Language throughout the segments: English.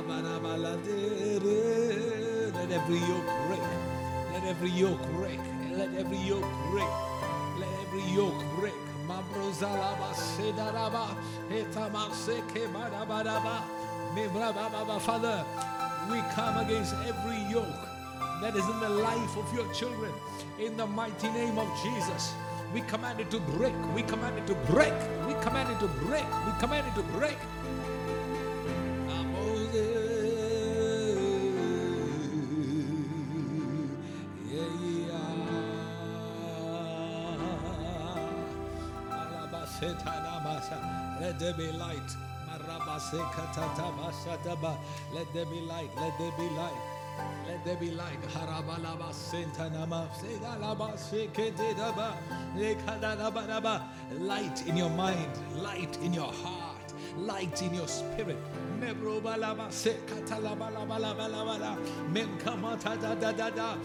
Abarabaladere. Let every yoke break. Let every yoke break. Let every yoke break. Let every yoke break. Mabrozalaba sedaraba. Etamaseke barabaraba. Father, we come against every yoke that is in the life of your children. In the mighty name of Jesus. We command it to break. We command it to break. We command it to break. We command it to break. Let there be light. Let there be light. Let there be light. Let there be light. Harabalaba sentanama lekadalabalaba. Light in your mind, light in your heart, light in your spirit. Sekatalabalabalabalabala. Menkamata da da da da.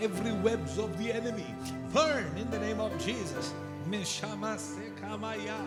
Every webs of the enemy burn in the name of Jesus. Meshama sekamaya.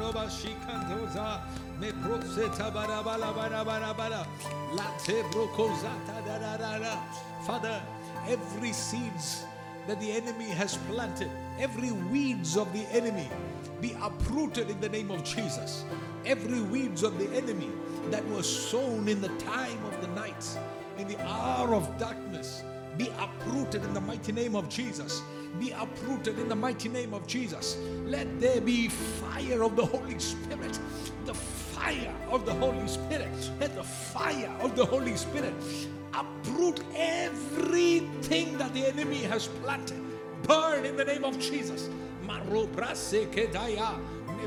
taraba me proseta da da da da. Father every seeds that the enemy has planted every weeds of the enemy be uprooted in the name of jesus. Every weeds of the enemy that was sown in the time of the night in the hour of darkness be uprooted in the mighty name of jesus be uprooted in the mighty name of Jesus. Let there be fire of the Holy Spirit. The fire of the Holy Spirit. Let the fire of the Holy Spirit uproot everything that the enemy has planted. Burn in the name of Jesus.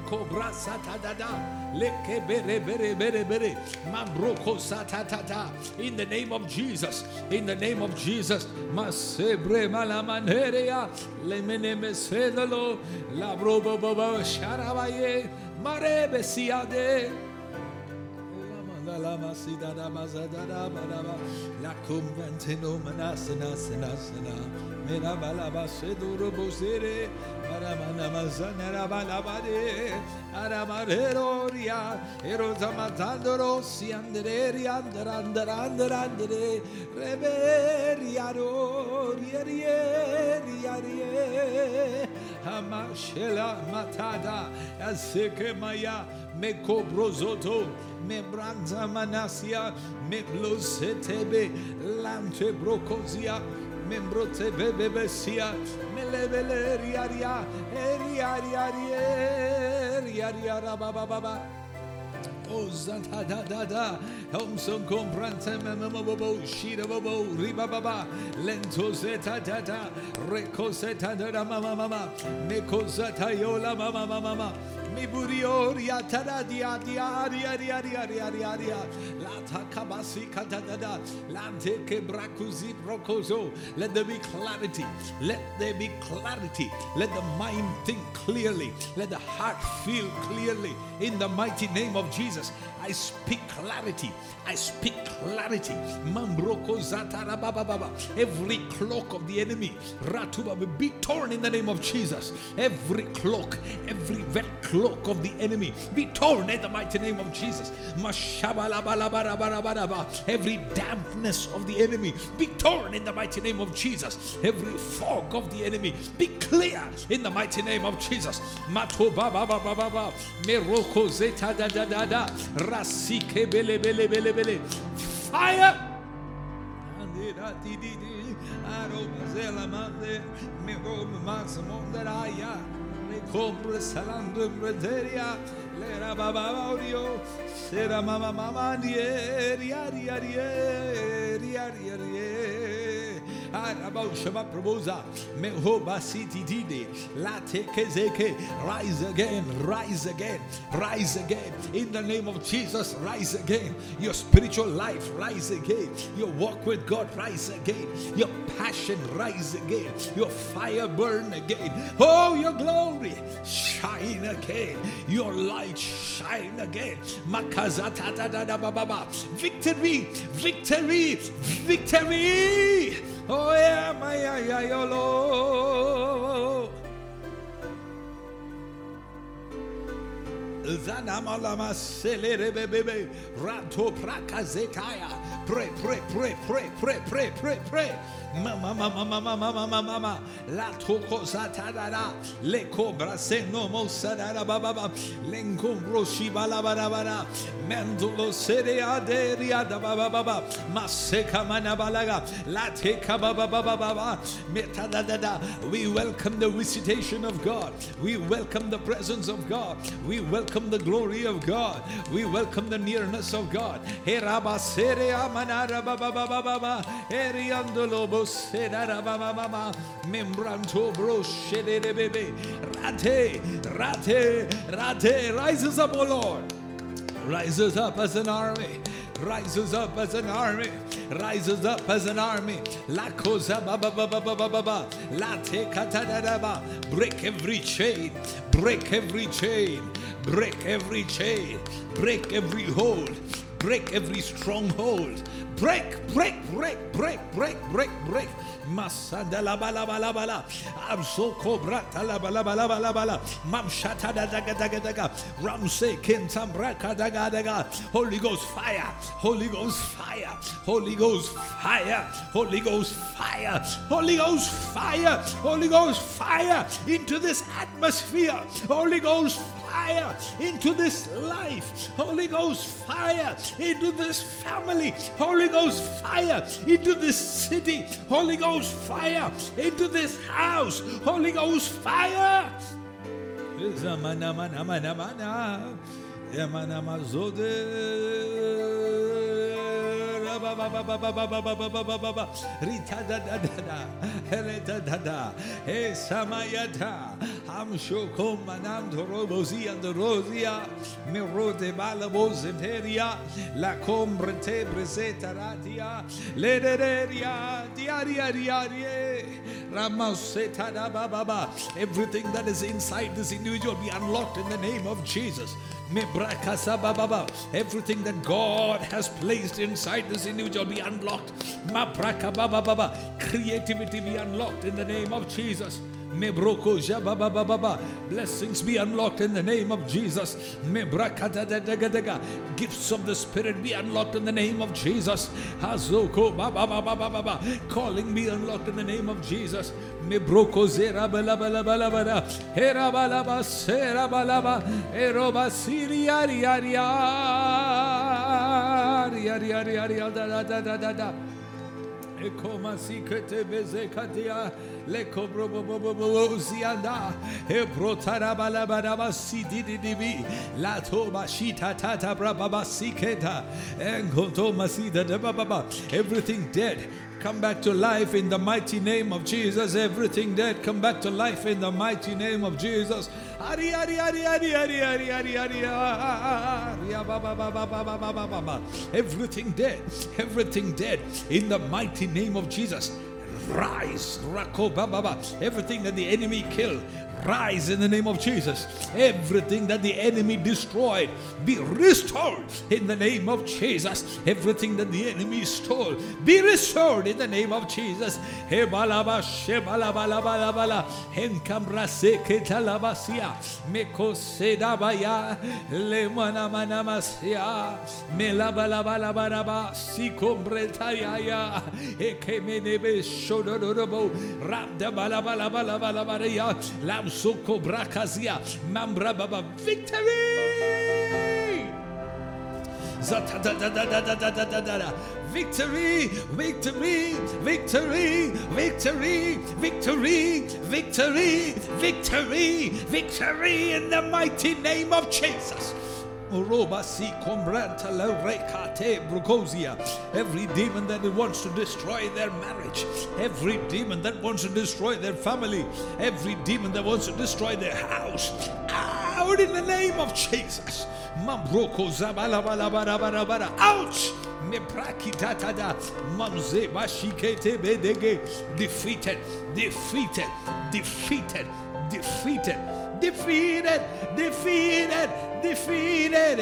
Marobrase kedaya. Mekobrasa tadada. Leke bere bere bere bere. Mambroko satatata. In the name of Jesus. In the name of Jesus. Masebre malamanerea. Lemene mesedalo. La brobo bobo sharabaye. Marebe siade. La masida da mazada da badaba. La conventino manasana sana sana. Mera balaba seduru buziri Aramanamazan erabalabari Aramareroria Erozamatandoro siandere Andarandarandere Reberiaro Rierieriarie Hamashela matada Asekemaya Mekobrozoto Membranza manasia Meblose tebe Lante brocosia Membrote bebebesia. Melevele riaria. Eriaria riaria rabababa. Zanta da da. Da. Shira da da mama mama, mama mama. Mi la takabasi brakuzi let there be clarity. Let there be clarity. Let the mind think clearly. Let the heart feel clearly. In the mighty name of Jesus Jesus. I speak clarity I speak clarity mambroko every cloak of the enemy ratuba will be torn in the name of Jesus every cloak every vet cloak of the enemy be torn in the mighty name of Jesus. Every dampness of the enemy be torn in the mighty name of Jesus. Every fog of the enemy be clear in the mighty name of Jesus. Meroko zeta da da da da. rasike bele bele bele bele. Fire. Rise again, rise again, rise again. In the name of Jesus, rise again. Your spiritual life, rise again. Your walk with God, rise again. Your passion, rise again. Your fire, burn again. Oh, your glory, shine again. Your light, shine again. Victory, victory, victory. Oh yeah, my yeah, yeah, yolo. Zanamalama selere bebe rato prakazekaya. Pray, pray, pray, pray, pray, pray, pray, pray. We welcome the visitation of God. We welcome the presence of God. We welcome the glory of God. We welcome the nearness of God. Baba baba baba. Eriandolo membranto bebe rate rate rate. Rises up o lord. Rises up as an army. Rises up as an army. Rises up as an army. La cosa ba ba ba ba ba ba ba ba. Break every chain. Break every chain. Break every chain. Break every hold break every stronghold break, break, break, break, break, break, break. Masada la bala bala bala. Abso cobra la bala bala bala bala. Mam shata da daga daga daga. Ramse kintam braka daga daga. Holy Ghost fire. Holy Ghost fire. Holy Ghost fire. Holy Ghost fire. Holy Ghost fire. Holy Ghost fire into this atmosphere. Holy Ghost fire into this life. Holy Ghost fire into this family. Holy Ghost fire into this city. Holy Ghost fire into this house. Holy Ghost fire. I'm Shokom Manam Dorobosi and the Rosia Mirote Balabos Eteria La Combrete Bresetaria Lederia Diaria Diarie Everything that is inside this individual be unlocked in the name of Jesus. Everything that God has placed inside this individual be unlocked. Creativity be unlocked in the name of Jesus. Blessings be unlocked in the name of Jesus. Gifts of the Spirit be unlocked in the name of Jesus. Hazoko Bababababa. Calling be unlocked in the name of Jesus. Mebroko zera bala bala bala Everything dead come back to life in the mighty name of Jesus. Everything dead, come back to life in the mighty name of Jesus. Everything dead, everything dead in the mighty name of Jesus. Rise, everything that the enemy killed, rise in the name of Jesus. Everything that the enemy destroyed be restored in the name of Jesus. Everything that the enemy stole be restored in the name of Jesus. Soko Brakazia Mambra Baba victory. Victory, victory, victory, victory, victory, victory, victory, victory in the mighty name of Jesus. Every demon that wants to destroy their marriage, every demon that wants to destroy their family, every demon that wants to destroy their house, out in the name of Jesus. Ouch! Defeated, defeated, defeated, defeated defeated, defeated, defeated.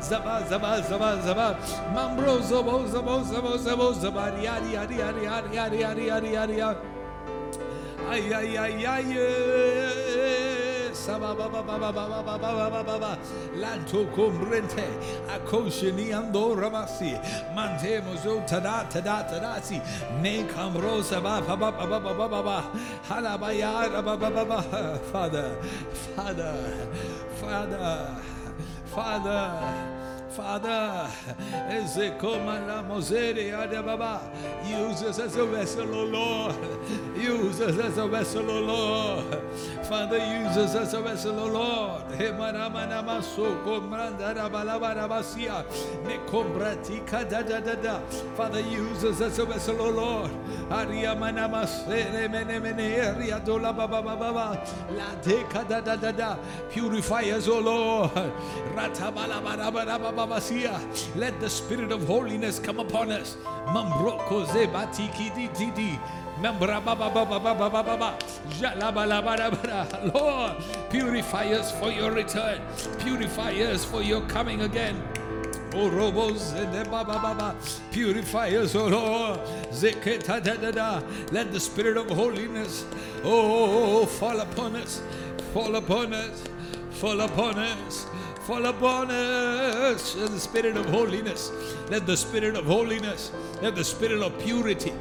Zaba zaba zaba zaba. Mambro zabo zabo zabo zabo zaba Yari yari yari yari yari yari yari yari Ay ay ay ay ay. Lanto combrente, akoshini ando ramasi, mantemo tada tada tadasi, ne cambrosa ba ba ba ba ba ba ba ba ba, halabaya ba ba ba ba, Father, Father, Father, Father. Father, use us as a vessel, O Lord. Use us as a vessel, O Lord. Father, use us as a vessel, O Lord. Father, use us as a vessel, O Lord. Purify us, O Lord. Let the spirit of holiness come upon us. Lord, purify us for your return. Purify us for your coming again. Oh, robos and baba baba, purify us, oh Lord. Zeketa da da da. Let the spirit of holiness, oh, fall upon us, fall upon us, fall upon us fall upon us the spirit of holiness. Let the spirit of holiness, let the spirit of purity.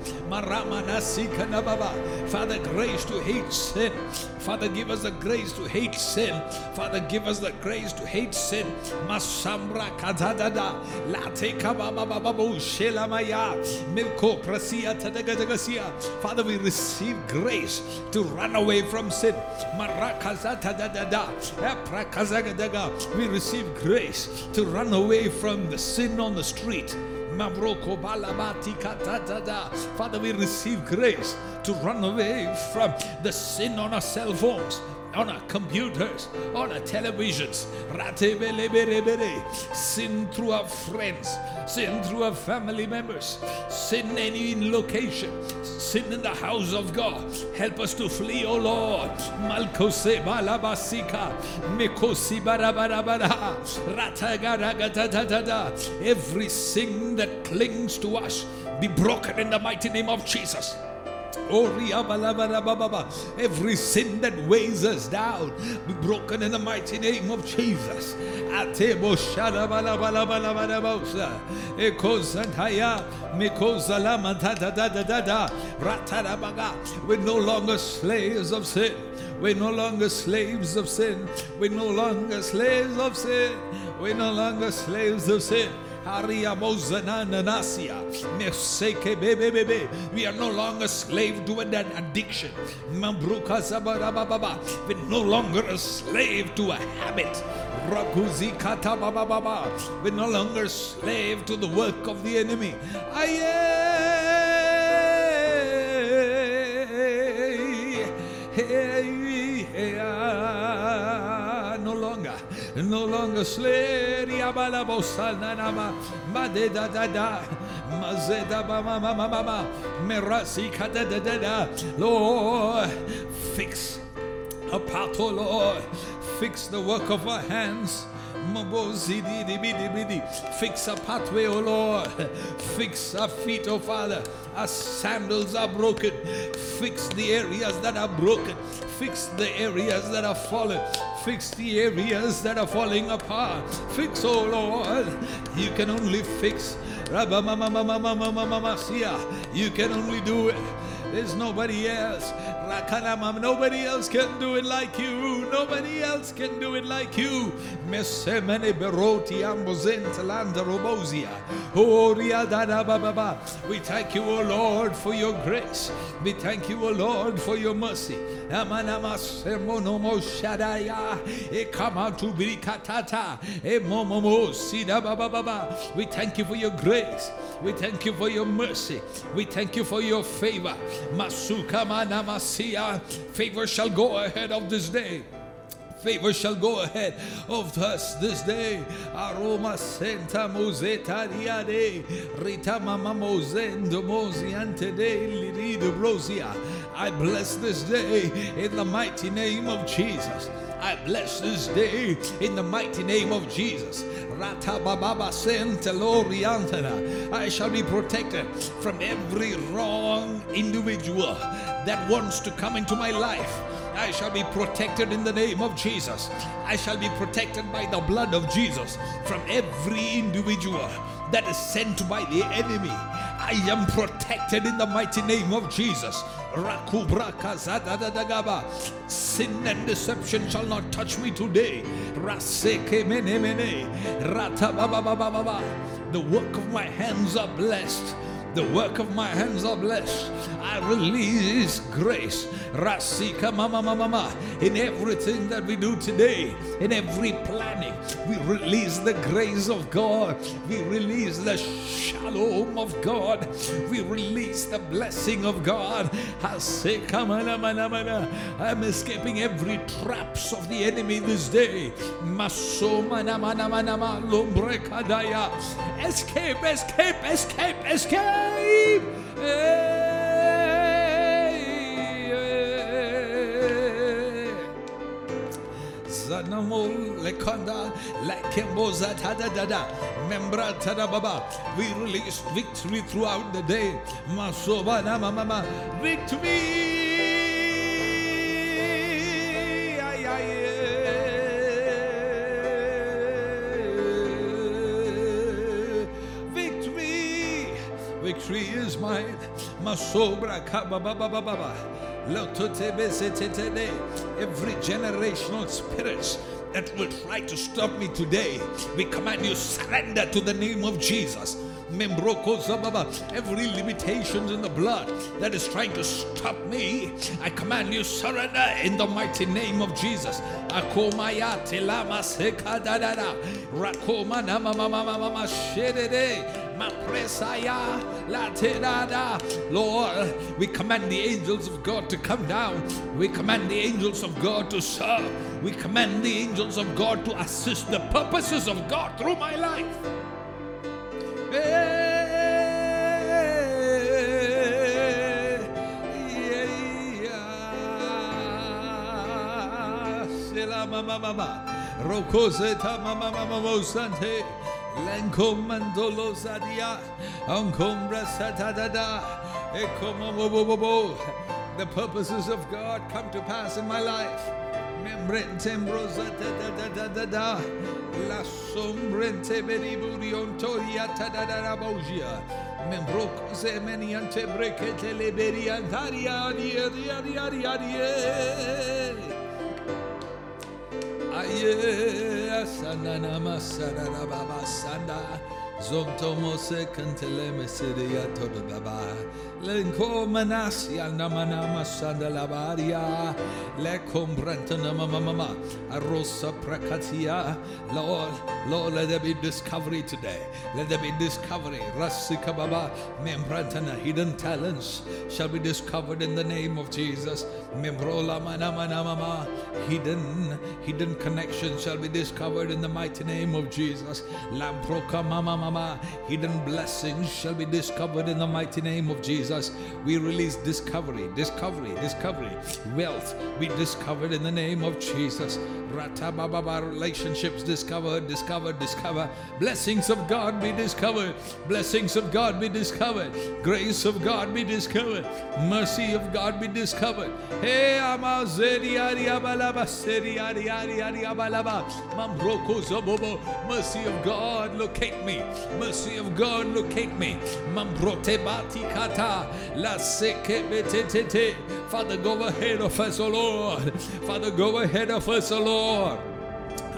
Father, grace to hate sin. Father, give us the grace to hate sin. Father, give us the grace to hate sin. Masambra kadadada. Late kababababu shelamaya. Milko prasia tadagadaгаsia. Father, we receive grace to run away from sin. We receive grace to run away from the sin on the street. Father, we receive grace to run away from the sin on our cell phones on our computers, on our televisions. Sin through our friends, sin through our family members, sin any location, sin in the house of God. Help us to flee, O Lord. Malkose balabasika, mekosi barabarabara, Every sin that clings to us be broken in the mighty name of Jesus. Oh every sin that weighs us down be broken in the mighty name of Jesus. We're no longer slaves of sin. We're no longer slaves of sin. We're no longer slaves of sin. We're no longer slaves of sin. We are no longer slave to an addiction. We're no longer a slave to a habit. We're no longer slave to the work of the enemy. No no longer slave. Nanama, Madeda Dada, Mazeda Mama Mama Merasi Kadada, Lord, fix a path, oh Lord, fix the work of our hands. Fix a pathway, O oh Lord. Fix our feet, O oh Father. Our sandals are broken. Fix the areas that are broken. Fix the areas that are fallen. Fix the areas that are falling apart. Fix, oh Lord. You can only fix. You can only do it. There's nobody else. Nobody else can do it like you. Nobody else can do it like you. Robozia. Oh, we thank you, O Lord, for your grace. We thank you, O Lord, for your mercy. We thank you for your grace. We thank you for your mercy. We thank you for your favor. Manamasia. Uh, favor shall go ahead of this day favor shall go ahead of us this day. Aroma senta mozeta diade, rita mama mozendo moziante de lirido brosia. I bless this day in the mighty name of Jesus. I bless this day in the mighty name of Jesus. I shall be protected from every wrong individual that wants to come into my life. I shall be protected in the name of Jesus. I shall be protected by the blood of Jesus from every individual that is sent by the enemy. I am protected in the mighty name of Jesus. Sin and deception shall not touch me today. The work of my hands are blessed. The work of my hands are blessed. I release grace. Rasika mama mama. In everything that we do today, in every planning, we release the grace of God. We release the shalom of God. We release the blessing of God. I'm escaping every traps of the enemy this day. Escape, escape, escape escape. We release victory throughout the day. Mama victory. Victory is mine. Masobra kabababababa. Every generational spirits that will try to stop me today, we command you surrender to the name of Jesus. Every limitation in the blood that is trying to stop me, I command you surrender in the mighty name of Jesus. Akomaya telama sekadadada. Rakoma nama mama mama shedede. Lord, we command the angels of God to come down. We command the angels of God to serve. We command the angels of God to assist the purposes of God through my life. Mama mama, Rokoseta mama mama mosante. Sadia. The purposes of God come to pass in my life. Dia dia dia dia dia. Aye, baba sanda. Zonto mose kantele baba. Lenko manasia namana masanda labaria. Le comprenta mama mama. Arosa prakatia. Lord, Lord, let there be discovery today. Let there be discovery. Rasika baba. Membrantana hidden talents shall be discovered in the name of Jesus. Membrola mana mana mama. Hidden, hidden connections shall be discovered in the mighty name of Jesus. Lamproka mama mama. Hidden blessings shall be discovered in the mighty name of Jesus. We release discovery, discovery, discovery. Wealth We discovered in the name of Jesus. Ratababa relationships discovered, discovered, discover. Blessings of God be discovered. Blessings of God be discovered. Grace of God be discovered. Mercy of God be discovered. Hey. Mercy of God locate me. Mercy of God, locate me. Mambrote bati kata. La. Father, go ahead of us, O Lord. Father, go ahead of us, O Lord.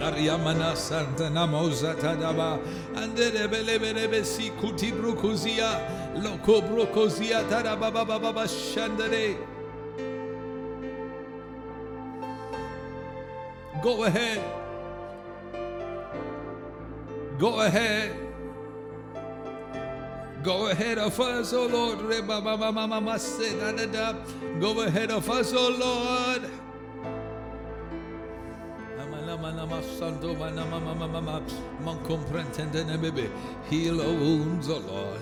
Ariamana Santa Namosa Tadaba and the Rebelebelebe si kuti brukozia loco brukozia Tadababa Baba Shandere. Go ahead. Go ahead. Go ahead of us, O Lord. Mama Mama Go ahead of us, O Lord. Heal our wounds, O Lord.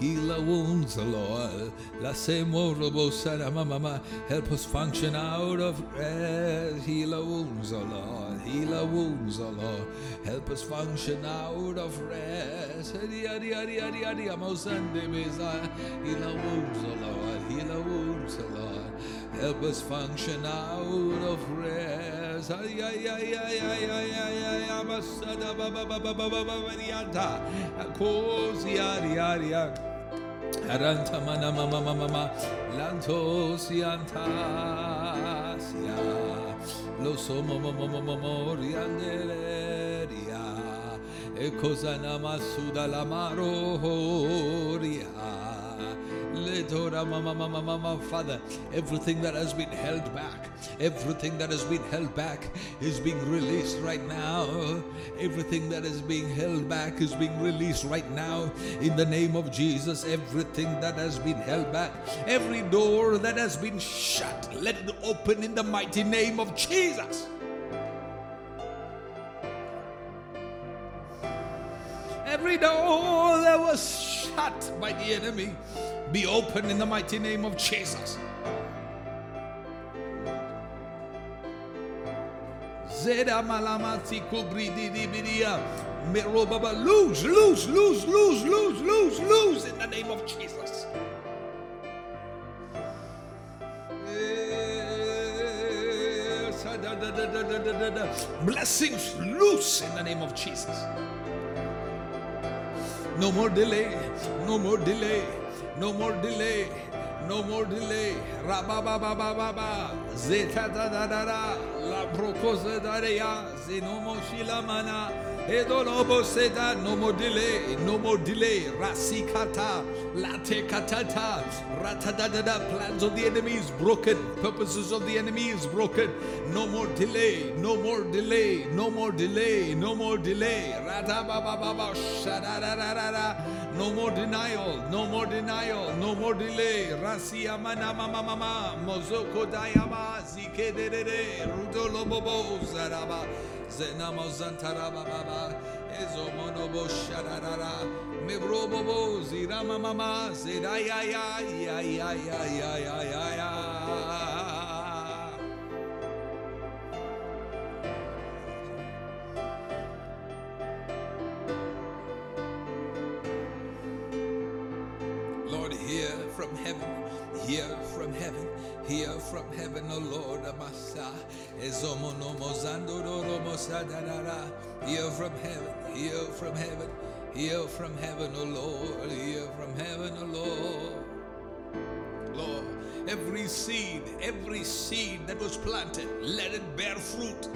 He wounds the Lord. La se morbo sarama mama. Help us function out of grace. He wounds the Lord. He wounds Lord. Help us function out of rest. Adi adi adi adi adi amosande mesa. He wounds the Lord. He wounds Lord. Help us function out of rest. Jesus. Aranta mana mama mama mama lantos yantasia lo somo mama mama moriandeleria e cosa nama suda la maroria Father, everything that has been held back, everything that has been held back is being released right now. Everything that is being held back is being released right now in the name of Jesus. Everything that has been held back, every door that has been shut, let it open in the mighty name of Jesus. Every door that was shut by the enemy, be open in the mighty name of Jesus. Zeda malamati kubridi dibidia. Merobaba, lose, lose, lose, lose, lose, lose, lose in the name of Jesus. Blessings loose in the name of Jesus. No more delay, no more delay. No more delay. No more delay. Rabababababa. Zeta da da da da. La procosa da rea. Zenomo shilamana. Edolobo seda. No more delay. No more delay. Rasikata. Late katata. Ratadada. Plans of the enemy is broken. Purposes of the enemy is broken. No more delay. No more delay. No more delay. No more delay. Ratabababa. Shadadadada. No more denial, no more denial, no more delay. Rasia mana mama mozoko dayama, zike de de de, rudolo bobo zaraba, zenamo zantaraba baba, ezomono bo shararara, mebro bobo zirama mama, zedaya ya ya ya ya ya ya ya ya. From heaven, hear from heaven, hear from heaven, O Lord Amasa. Hear from heaven, hear from heaven, hear from heaven, O Lord, hear from heaven, O Lord. Lord, every seed, every seed that was planted, let it bear fruit.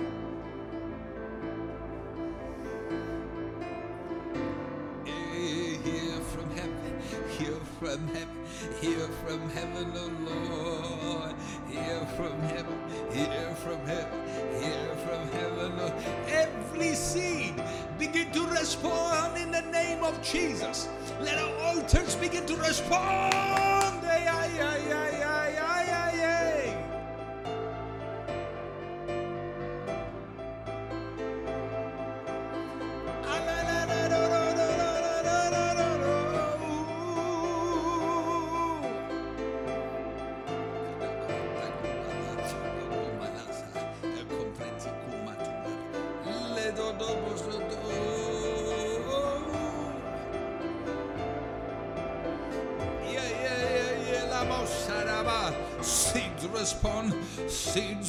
Hear from heaven, O Lord. Hear from heaven, hear from heaven, hear from heaven. Oh. Every seed begin to respond in the name of Jesus. Let our altars begin to respond. Ay, ay, ay,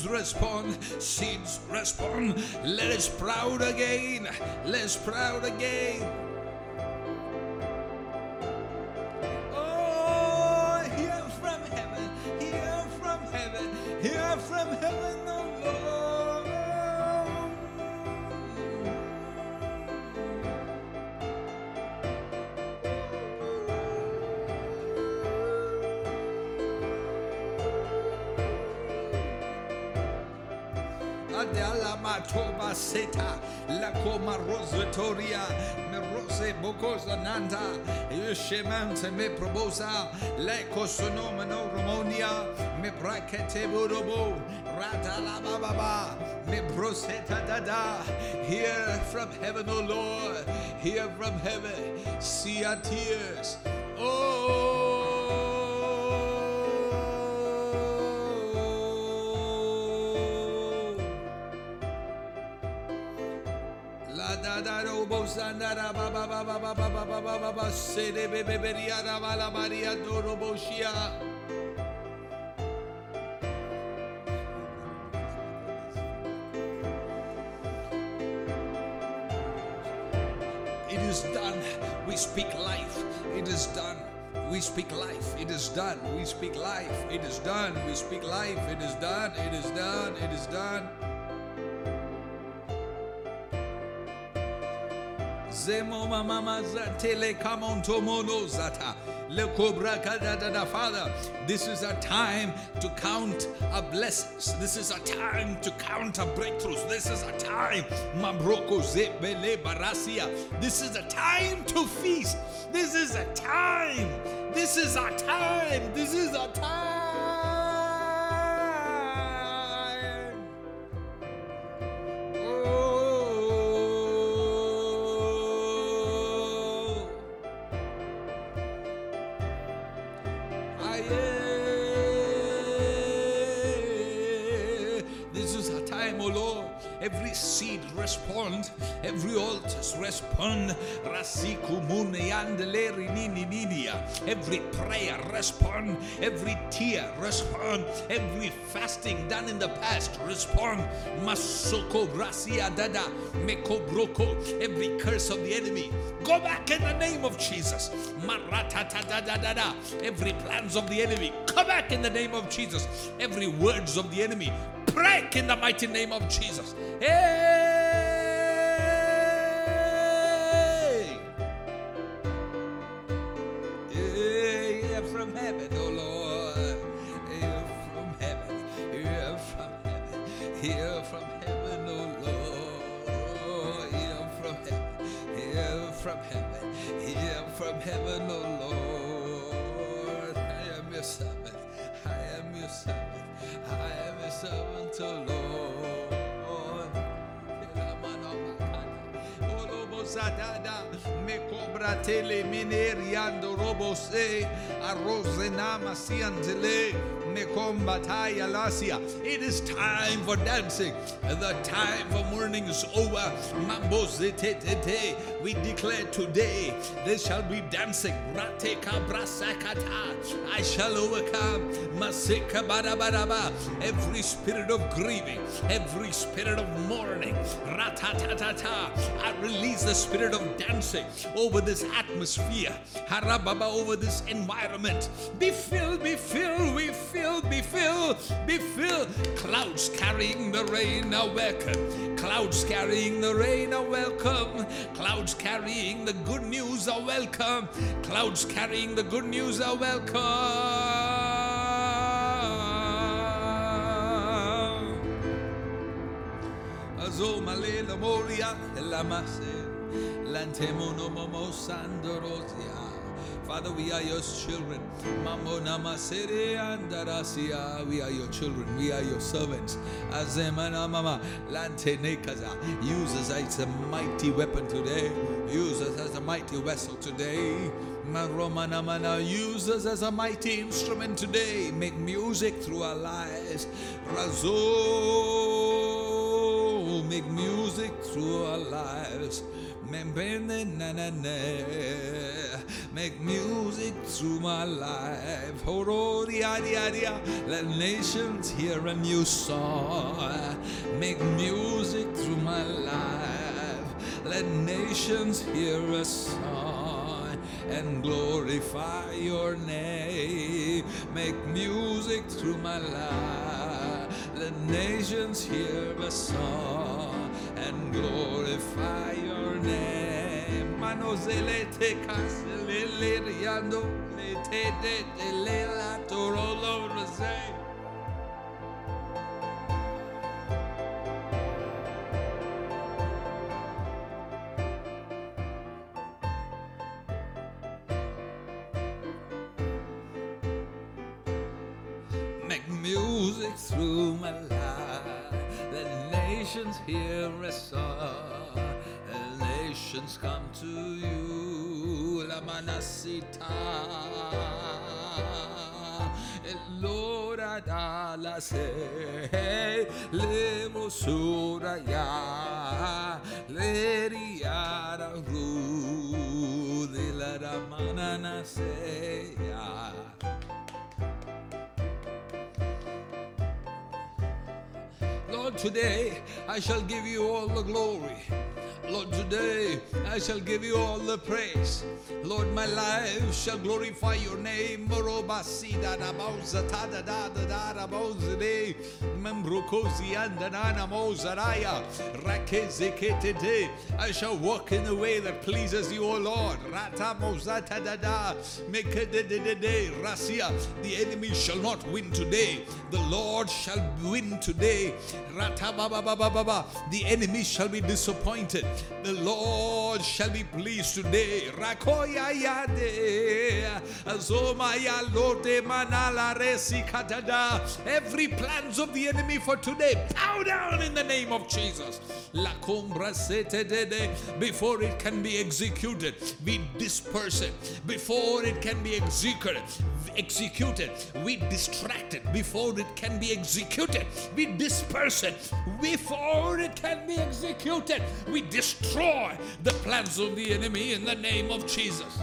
seeds respond, seeds respond. Let us sprout again, let us sprout again. Adela matoba seta la coma rosatoria me rose bocosa nanta yeshemante me probosa le cosonomano romonia me brakete burobo rata la baba me broseta dada hear from heaven o lord hear from heaven see our tears. Oh It is done. We speak life. It is done. We speak life. It is done. We speak life. It is done. We speak life. It is done. It is done. It is done. It is done. Zemo mama zatele kamonto mono zata. Father, this is a time to count our blessings. This is a time to count our breakthroughs. This is a time. This is a time to feast. This is a time. This is a time. This is a time. Every prayer respond, every tear respond, every fasting done in the past respond. Masoko rasia dada meko broko. Every curse of the enemy go back in the name of Jesus. Every plans of the enemy come back in the name of Jesus. Every words of the enemy break in the mighty name of Jesus. Hey! From heaven, oh Lord. I am your servant. I am your servant. I am your servant, oh Lord. Me cobra tele me. It is time for dancing. The time for mourning is over. Mambo zete. We declare today there shall be dancing. I shall overcome. Every spirit of grieving, every spirit of mourning. I release the spirit of dancing over this atmosphere. Harababa over this environment. Be filled, be filled, be filled, be filled, be filled. Clouds carrying the rain are welcome. Clouds carrying the rain are welcome. Clouds carrying the good news are welcome. Clouds carrying the good news are welcome. Azoma le la moria la mase lantemono momo sandorosia. Father, we are your children. We are your children. We are your servants. Use us as a mighty weapon today. Use us as a mighty vessel today. Use us as a mighty instrument today. Make music through our lives. Razo. Make music through our lives. Make music through my life. Let nations hear a new song. Make music through my life. Let nations hear a song and glorify your name. Make music through my life. The nations hear a song and glorify your name. Te le te de le la torolo. Adala se ya ru de la ramana ya. Lord, today I shall give you all the glory. Lord, today I shall give you all the praise. Lord, my life shall glorify your name. I shall walk in a way that pleases you, O Lord. The enemy shall not win today. The Lord shall win today. The enemy shall be disappointed. The Lord shall be pleased today. Rakoya yade. Azomaya lote manala. Every plans of the enemy for today, bow down in the name of Jesus. Before it can be executed, we disperse it. Before it can be executed, executed, we distract it. Before it can be executed, we disperse it. Before it can be executed, we destroy the plans of the enemy in the name of Jesus.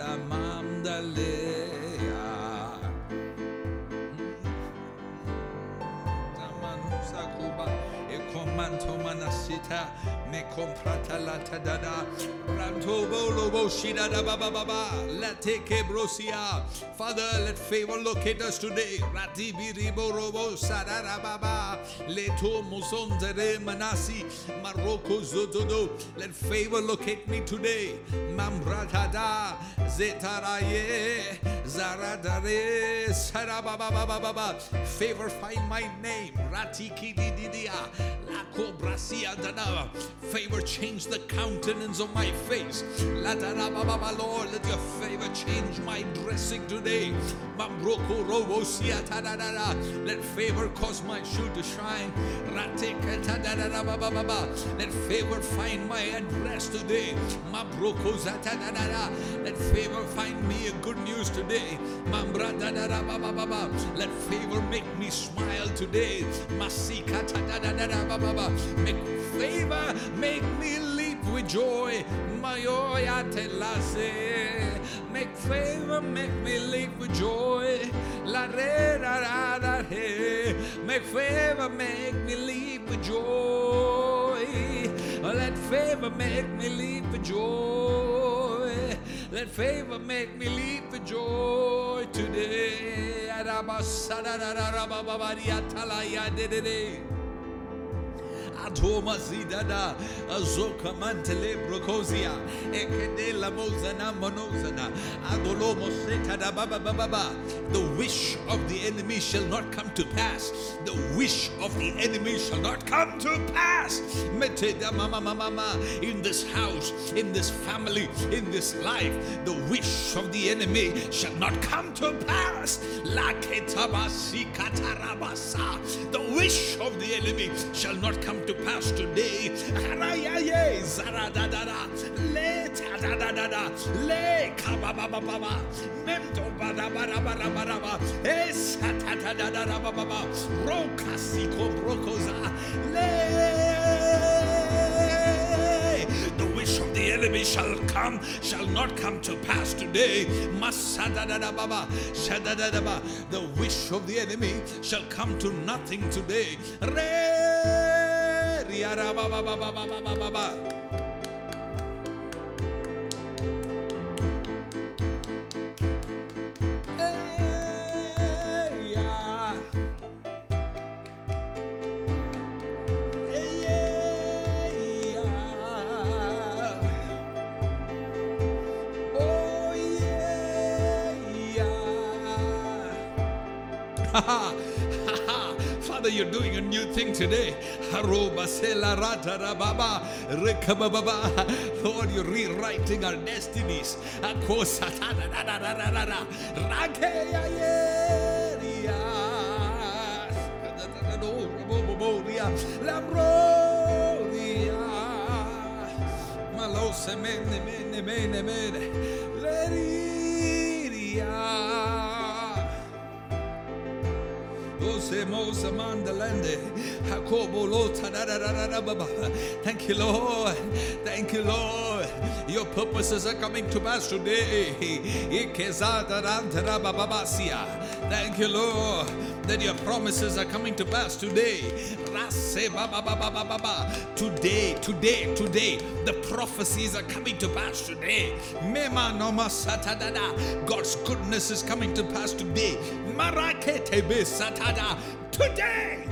Legara mandalea. Tamanusa kuba e comanto manasita me da baba let take brosia. Father let favor locate us today. Rati biribo robo sarara baba leto musonzere manasi maroko zotodo let favor locate me today. Mambratada zetaraye zaradare favor find my name. Ratiki didia favor change the countenance of my face. Lord let your favor change my dressing today. Mambroko robo let favor cause my shoe to shine. Let favor find my address today. Mabroko let favor find me a good news today baba let favor make me smile today. Make favor make me leap with joy. Make favor make me leap with joy. Make favor make me leap with joy. Let favor make me leap with joy let favor make me leap for joy today. Atoma zidada azoka mantele ekedela mozana monozana baba baba. The wish of the enemy shall not come to pass. The wish of the enemy shall not come to pass. Mama mama in this house, in this family, in this life, the wish of the enemy shall not come to pass. The wish of the enemy shall not come to pass today. The wish of the enemy shall come, shall not come to pass today. The wish of the enemy shall come to nothing today. Yarabababababababa. you're doing a new thing today. Lord, you're rewriting our destinies. Malos, amen, amen, amen, amen. Let it, yeah. Thank you, Lord. Thank you, Lord. Your purposes are coming to pass today. Thank you, Lord, that your promises are coming to pass today. Today, today, today, the prophecies are coming to pass today. God's goodness is coming to pass today. Today,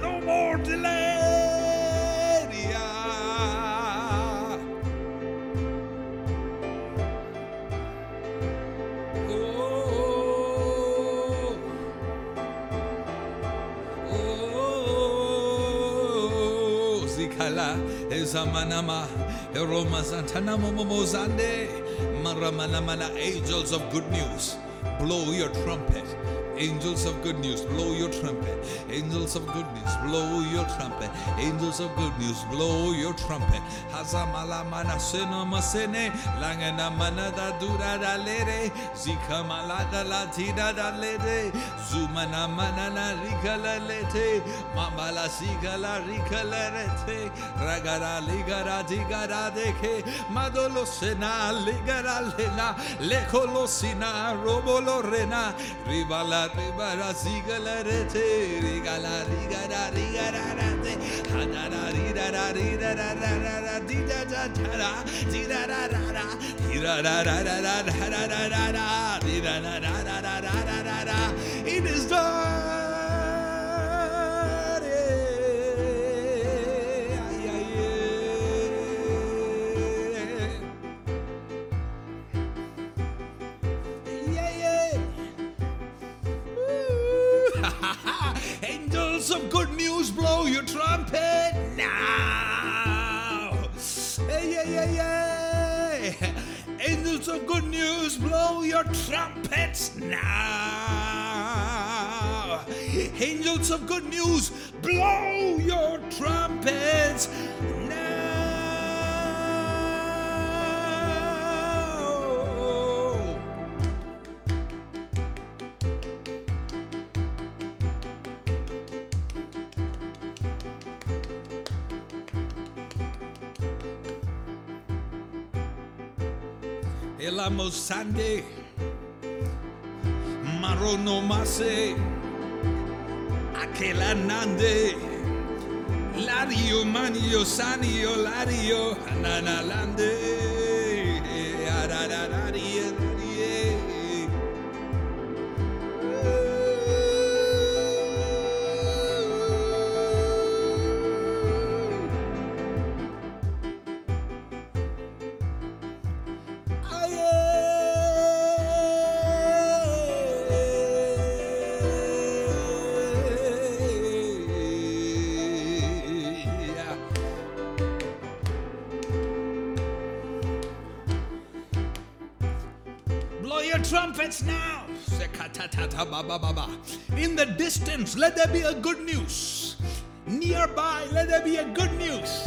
no more delay. Zikala, Ezamanama, Eroma Santana Momozande, Maramanamana, angels of good news, blow your trumpet. Angels of good news, blow your trumpet. Angels of good news, blow your trumpet. Angels of good news, blow your trumpet. Hazamala mana sena masene, langana mana da dura da lere, zika malada la tida da lede, zumana mana na rika la lete, mamala sika la rika la rete, ragara ligara digara deke, madolo sena ligara lena, lekolo sina robolo rena, ribala ribara sigala rigara rigara rate, hadara ridara ridara rara dida da da da, dida da da da, dida da da da da da da da da da, dida da da da da da da da da. It is done. Of good news, blow your trumpet now. Hey, yeah, yeah, yeah. Angels of good news, blow your trumpets now. Angels of good news, blow your trumpets now. Mano Sande, Maronomase, Aquelanande, Lario Manio Sanio, Lario Nanalande. Distance, let there be a good news. Nearby, let there be a good news.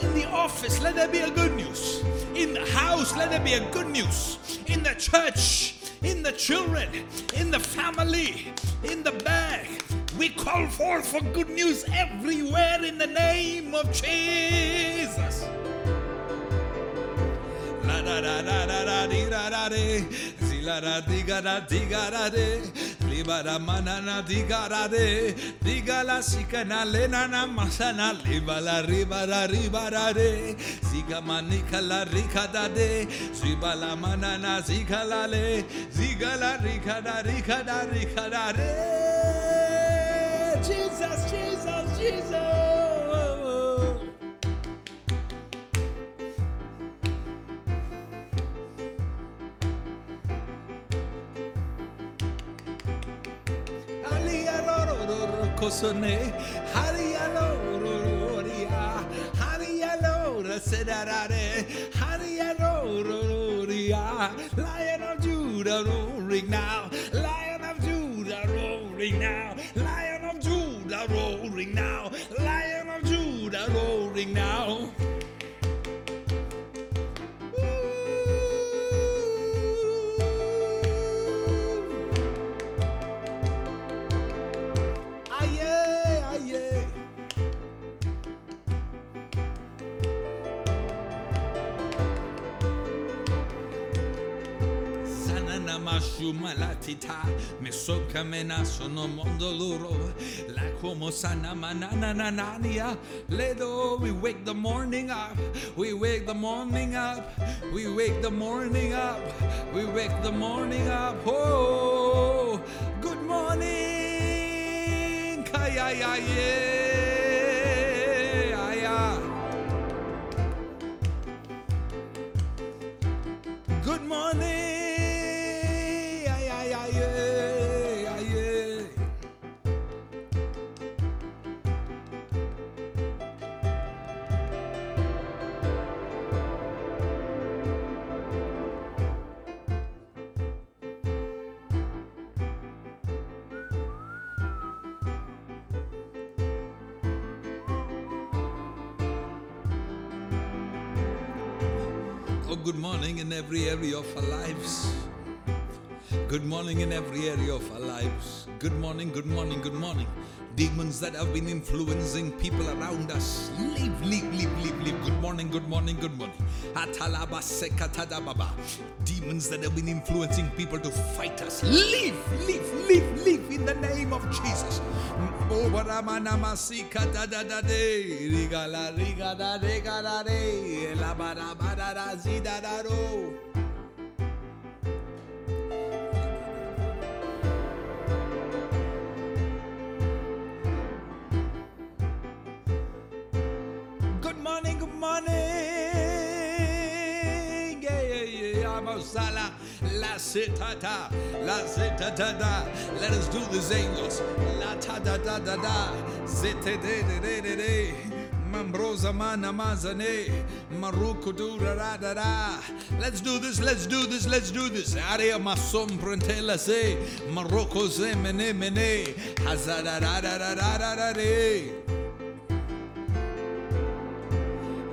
In the office, let there be a good news. In the house, let there be a good news. In the church, in the children, in the family, in the bag. We call forth for good news everywhere in the name of Jesus. La da da da da da da da da da da de, liba da mana na di ga da de, libara manana digara re digala sikana lenana masana libala ribara ribara re. Zigama nikala rikada de zibala manana zigala le zigala rikada rikada rikada re. Jesus Jesus Jesus. Kosone harialoria harialora sedarare harialoria lion of judah roaring now. Lion of judah roaring now. Lion of judah roaring now. Lion of judah roaring now Latita sono mondo la como sana we wake the morning up we wake the morning up we wake the morning up we wake the morning up. Oh good morning ya Oh, good morning in every area of our lives. Good morning in every area of our lives. Good morning, good morning, good morning. Demons that have been influencing people around us, leave, leave, leave, leave, leave. Good morning, good morning, good morning. Atalaba sekatadababa. Demons that have been influencing people to fight us, leave, leave, leave, leave in the name of Jesus. Oh, morning. Yeah, yeah, yeah. La sitata, la sitata. Let us do this, angels. La ta da da da da. Zete de de de de de. Mambrosa mana mazane, maruku du ra ra da da. Let's do this, let's do this, let's do this. Area masom prentela se, Marocco se mene mene, hazada da da da da da da. Da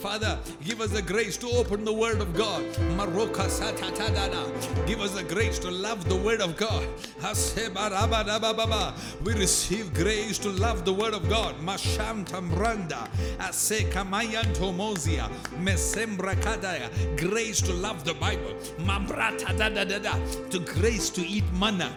Father, give us the grace to open the Word of God. Give us the grace to love the Word of God. We receive grace to love the Word of God. Grace to love the Bible. To grace to eat manna.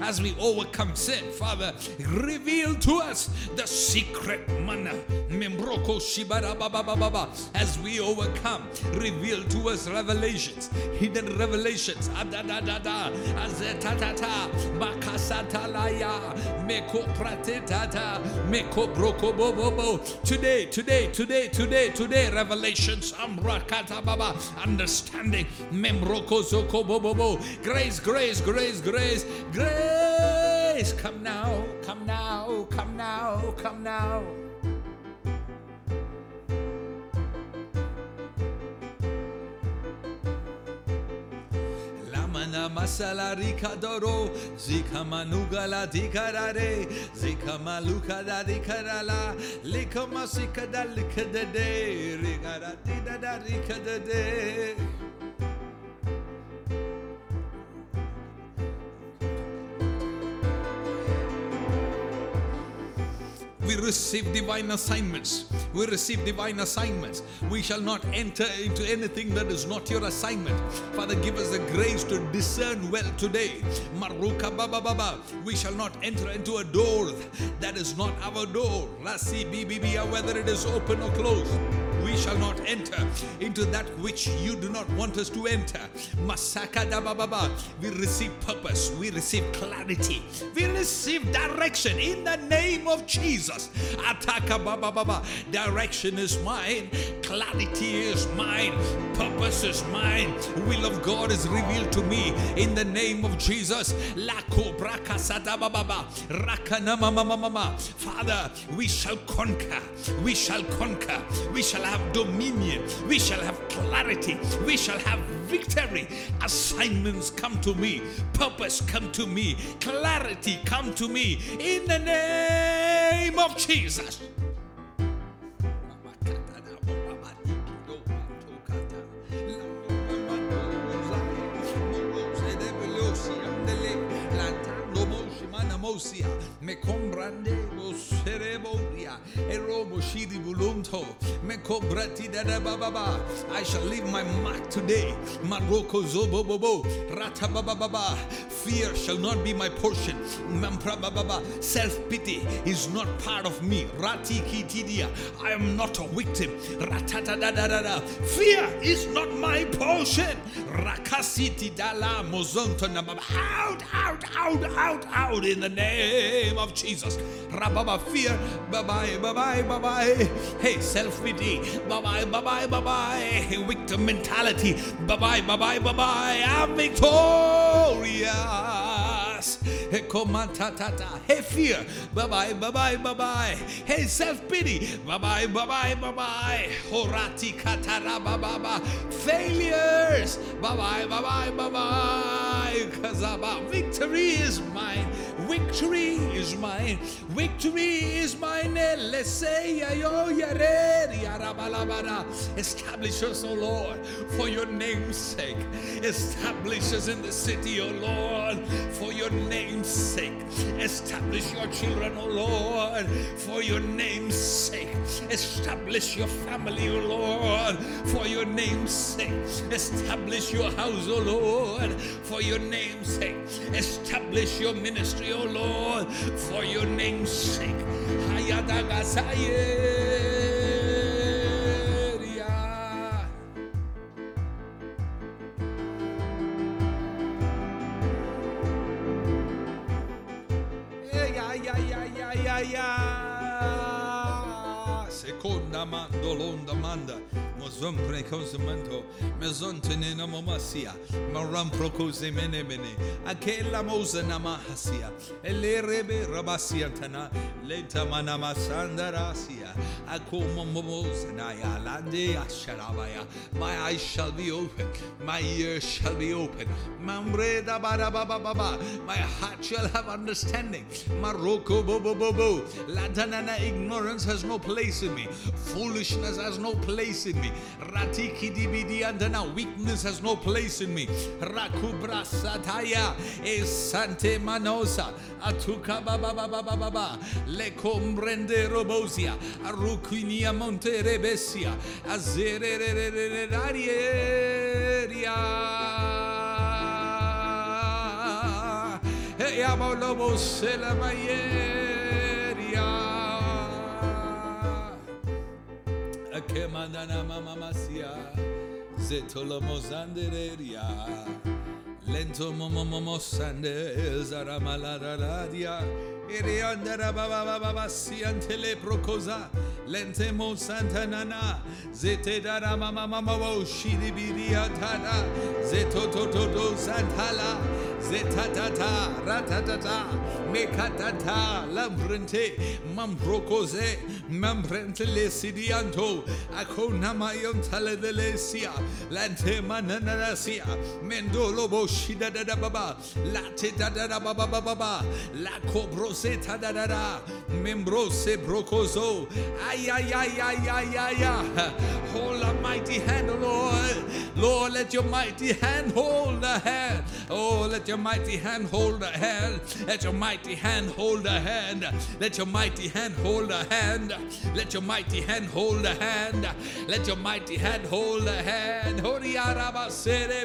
As we overcome sin, Father, reveal to us the secret manna. Membroko shibara baba baba ba. As we overcome, reveal to us revelations, hidden revelations. Adadadada, azetatata, bakasatalaya, meko pratetata, meko broko bobobo. Today, today, today, today, today, revelations. Amrakata baba, understanding. Membroko zoko bobobo. Grace, grace, grace, grace, grace. Come now, come now, come now, come now. Lamana masala ricadoro, zika manugala dicarare, zika maluka da dicarala, lika masika da lika de de, rigara di da da We receive divine assignments. We receive divine assignments. We shall not enter into anything that is not your assignment. Father, give us the grace to discern well today. Maruka baba baba. We shall not enter into a door that is not our door. Rasi bibibia, whether it is open or closed. We shall not enter into that which you do not want us to enter. Masaka da baba. We receive purpose. We receive clarity. We receive direction in the name of Jesus. Ataka baba baba. Direction is mine. Clarity is mine. Purpose is mine. Will of God is revealed to me in the name of Jesus. Lako mama mama. Father, we shall conquer. We shall conquer. We shall have dominion. We shall have clarity. We shall have victory. Assignments come to me. Purpose come to me. Clarity come to me. In the name of Jesus. Erobo shidi bulunto da I shall leave my mark today maroko zobo bobo rata baba fear shall not be my portion mampra self pity is not part of me rati kitidia I am not a victim da da da da. Fear is not my portion dala mozonto out out out out out in the name of Jesus. Rababa fear. Bye bye bye bye bye bye hey self pity bye bye bye bye bye bye victim mentality. Bye bye bye bye bye bye I'm victorious Hey, fear. Bye bye, bye bye, bye bye. Hey, self pity. Bye bye, bye bye, bye bye. Horati katara bye. Failures. Bye bye, bye bye, bye bye. Kazaba. Victory is mine. Victory is mine. Victory is mine. Let's say, yo. Establish us, O Lord, for your name's sake. Establish us in the city, O Lord, for your name's sake. Establish your children, O Lord, for your name's sake. Establish your family, O Lord, for your name's sake. Establish your house, O Lord, for your name's sake. Establish your ministry, O Lord, for your name's sake. Hayadagasayeria. Manda. Mozon precosamento. Mezon tenena momasia. Maram procose mene mene. Akela moza namahasia. Ele rebe rabasia tana. Lenta manama sandarasia. My eyes shall be open. My ears shall be open. My heart shall have understanding. Maroko bobo ignorance has no place in me. Foolishness has no place in me. Ratiki dibidi andana. Weakness has no place in me. Rakubra sataya. Esante manosa. Atuka baba baba baba le comprende robosia, a ruquinia monte Rebessia, a zererererarieria. E amolobo se la maieria. A che mandana mamma massia, zetolomozandereria lento momo sande zaramalada radia iriandara baba baba basi antele prokoza lente mo santanana zete dara mama mama wo shiribiria tada zeto to to to santala zetatata ratatata mekatata lambrente mambrokoze mambrente le sidianto akona mayon tale de lesia lante mananasia mendolo bo shida da da baba late da da da baba baba la cobrose ta da da da membrose brokozo ay ay ay ay ay ay ay hold a mighty hand Lord. Lord let your mighty hand hold the hand. Oh let your mighty hand hold the hand. Let your mighty hand hold the hand. Let your mighty hand hold the hand. Let your mighty hand hold the hand. Let your mighty hand hold the hand. Horiaraba sere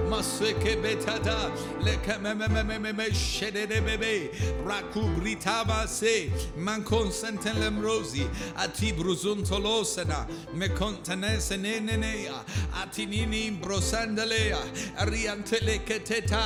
maseke betata leke me me me me me me shede de bebe rakubrita base man consenten lemrosi ati bruzun tolosena me contenese ne ne ne ati nini brosandelea riantele keteta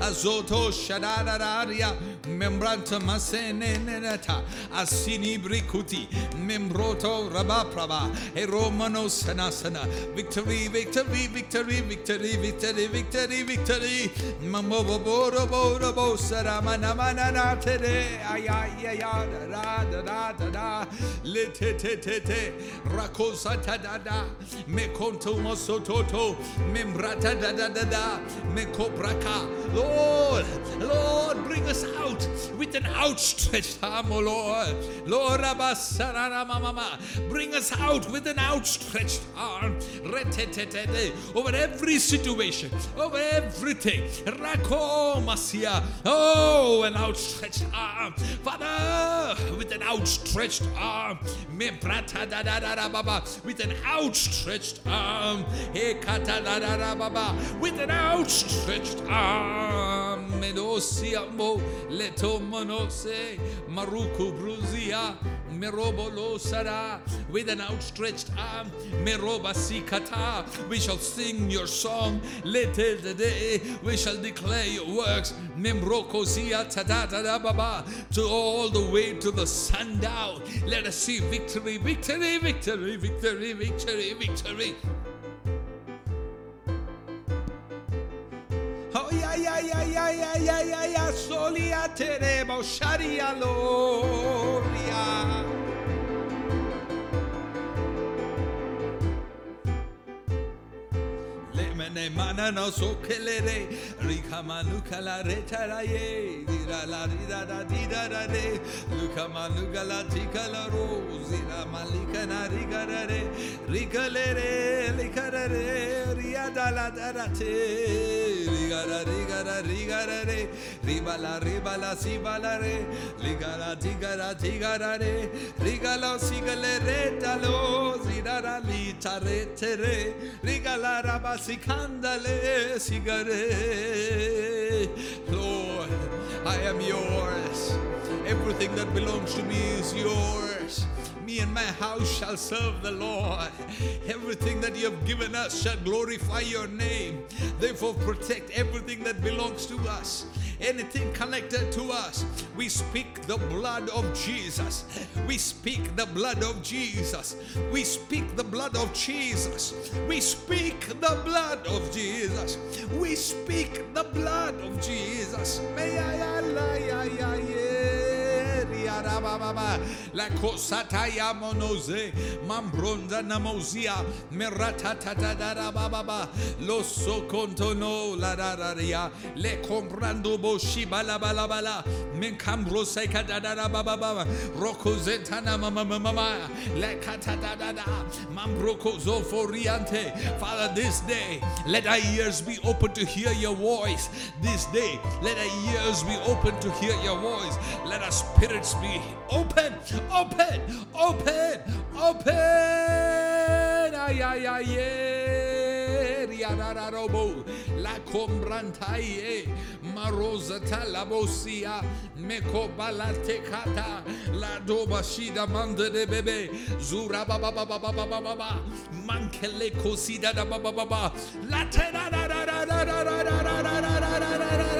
azoto shadada daria membranta masene neneta asini brikuti membroto rabaprava e romano sanasana victory victory victory victory victory victory victory victory. mambo boro boro bo saramana manana tere ay ay ay da da da da da le te te te te. Rakosa ta da da. Me konto moso toto membrata da da da da. Me kobraka lord lord bring us out with an outstretched arm oh lord. Lord abasarana mama bring us out with an outstretched arm. Over every situation of everything. Rakomasia. Oh, an outstretched arm. Father, with an outstretched arm. me brata da da da da baba With an outstretched arm. He kata da da da baba. With an outstretched arm. Medosia mo leto letomonose. Maruku bruzia with an outstretched arm we shall sing your song little today we shall declare your works to all the way to the sundown let us see victory victory victory victory victory victory. Oh yeah yeah yeah yeah yeah yeah yeah yeah solia sharia loria ne mana no so khele re rikha ma lukha re thara ye dira la dira da dira da re lukha ma lukha la thika la ro zira ma likha na rikha ra re rikha le re likha ra re riya da la da te rikha ra rikha ra rikha ra re riba la riba la si ba la re likha la thika ra thika ra re rikha la si ga re talo zira la li tare tere te re ra ba, candale sigare Lord I am yours. Everything that belongs to me is yours me and my house shall serve the Lord. Everything that you have given us shall glorify your name. Therefore, protect everything that belongs to us. Anything connected to us, we speak the blood of Jesus. We speak the blood of Jesus. We speak the blood of Jesus. We speak the blood of Jesus. We speak the blood of Jesus. May I rababa la kosataya monoze. Mambronda namozia. Meratata da rababa lo so socontono la rararia. Le comprando boshi bala bala bala se kadada baba baba roko zetana mama mama le katata da mambroko zoforiante father this day let our ears be open to hear your voice. This day let our ears be open to hear your voice. Let our spirits be open, open, open, open. Ay, ay, ay, yeah. Ariararobo la combrantaye marosa talabosia meko balate kata la doba shida mande de bebe zura baba baba baba baba baba mankele kosida da baba baba la tera da da da da da da da da da da da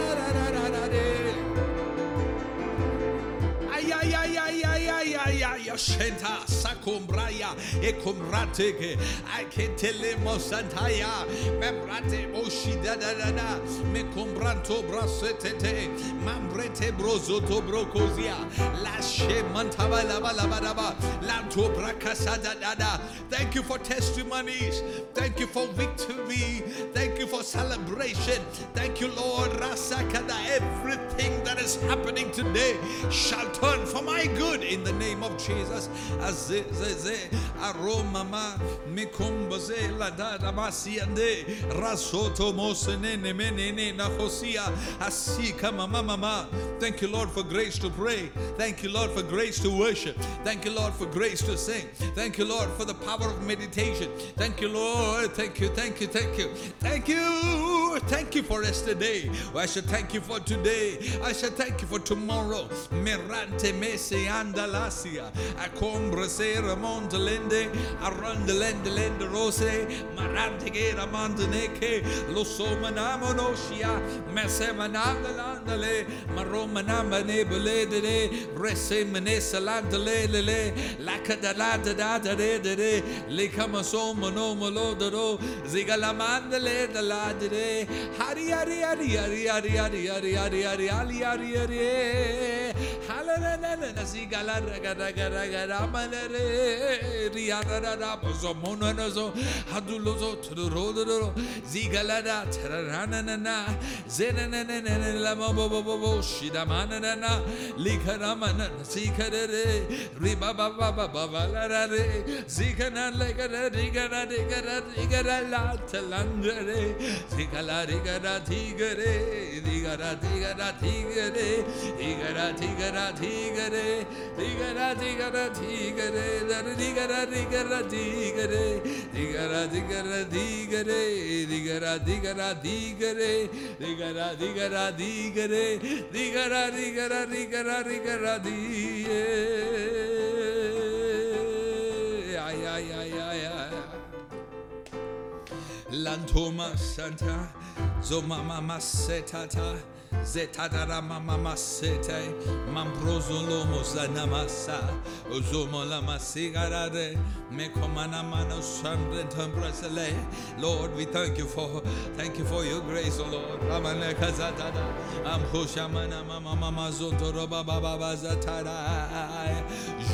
ay, ay, ay, shenta, sakombraya, ekomrateke, aketele mosantaya, oh, membrate oshida da da da, mekombranto brasetete, mambrete brozoto brokozia, lashe mantaba laba laba laba, lanto brakasa da da da. Thank you for testimonies. Thank you for victory. Thank you for celebration. Thank you, Lord. Rasakada, everything that is happening today shall turn for my good in the name of Jesus. Azeze, aroma ma mikombaze la da da masiande rasoto mosenene menene na hosia asika mama mama. Thank you, Lord, for grace to pray. Thank you, Lord, for grace to worship. Thank you, Lord, for grace to sing. Thank you, Lord, for the power of meditation. Thank you, Lord. Thank you, thank you, thank you. Thank you. Thank you for yesterday. I should thank you for today. I shall thank you for tomorrow. Merante mese andalasia. Acombra sera montelende. Aranda lende lende rose. Marante gera mandaneke. Lo somanamo nosia. Mesemananda landale. Maromanamba nebele de. Rese menesa landale lele. Lakadalada da da de de de. Likamasoma no molodoro. Zigalamanda le da la de de. Hari hari hari hari hari hari hari hari hari hari hari hari. Zigara, tigara, tigara, tigara, tigara, ಧೀಗರೆ ಧಿಗರ ಧಿಗರ ಧೀಗರೆ ದರ ಧಿಗರ ಧಿಗರ ಧೀಗರೆ ಧಿಗರ ಧಿಗರ ಧೀಗರೆ ಧಿಗರ ಧಿಗರ ಧೀಗರೆ ಧಿಗರ ಧಿಗರ ಧೀಗರೆ ಧಿಗರ ಧಿಗರ ಧಿಗರ ಧಿಗರ ಧೀಯೇ ay ay ay ay ay Lantoma Santa Zoma Mama Setata Zetadara Mama Masete, Mambrozo Lomo Zanamasa, Ozoma Lama Sigarade, Mekomana Mano Sandrentam Brasile. Lord, we thank you for thank you for your grace, O Lord. Ramane Kazatada, Am Hoshamana Mama Mama Zontoro Baba Baba Zatara,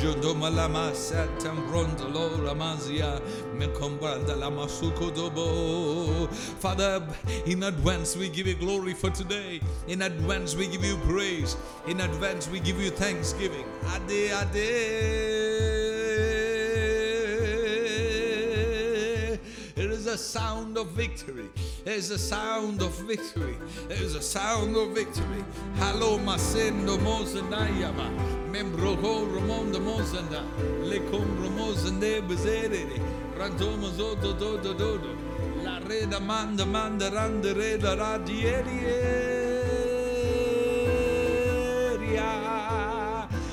Jondomalama Santam Brondolo Ramazia, Mekombranda Lama Sukodobo. Father, in advance we give you glory for today. In advance we give you praise. In advance we give you thanksgiving. Ade ade. It is a sound of victory. There is a sound of victory. There is a sound of victory. Hello, Masendo Mosandayama. Membroho Ramonda Mosanda. Lecom Ramosande Bezere. Rantoma Zodo Dodo Dodo. La reda manda manda randa reda radieria. Eh.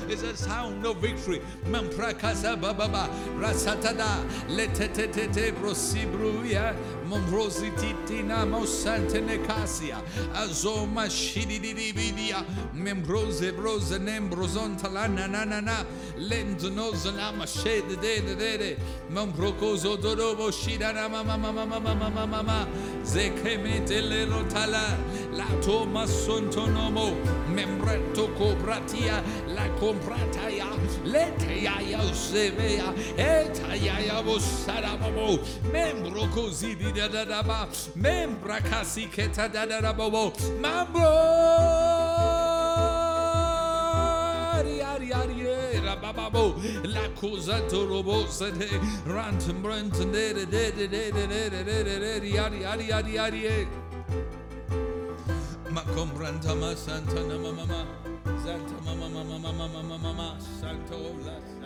It's a sound of victory. Mamprakasa bababa rasatada letetete brosibruya mombrosi titina mosante necasia azoma shididibidia membrose brose nembrozon talana na na na lendonoza lama shede de de de membrocozo dorobo shidana mama mama mama mama mama zekemete lero tala la toma sontonomo membreto cobratia la comprataya letea ya sevea eta ya ya bosarabo membro così di da da da ba membra casi che ta da da da bo mambro ari ari ari era bababo la cosa torobo sede rant brant de de de de de de de de de de de ari ari ari ari ma ma santa na mama mama santa mama mama mama mama mama santo la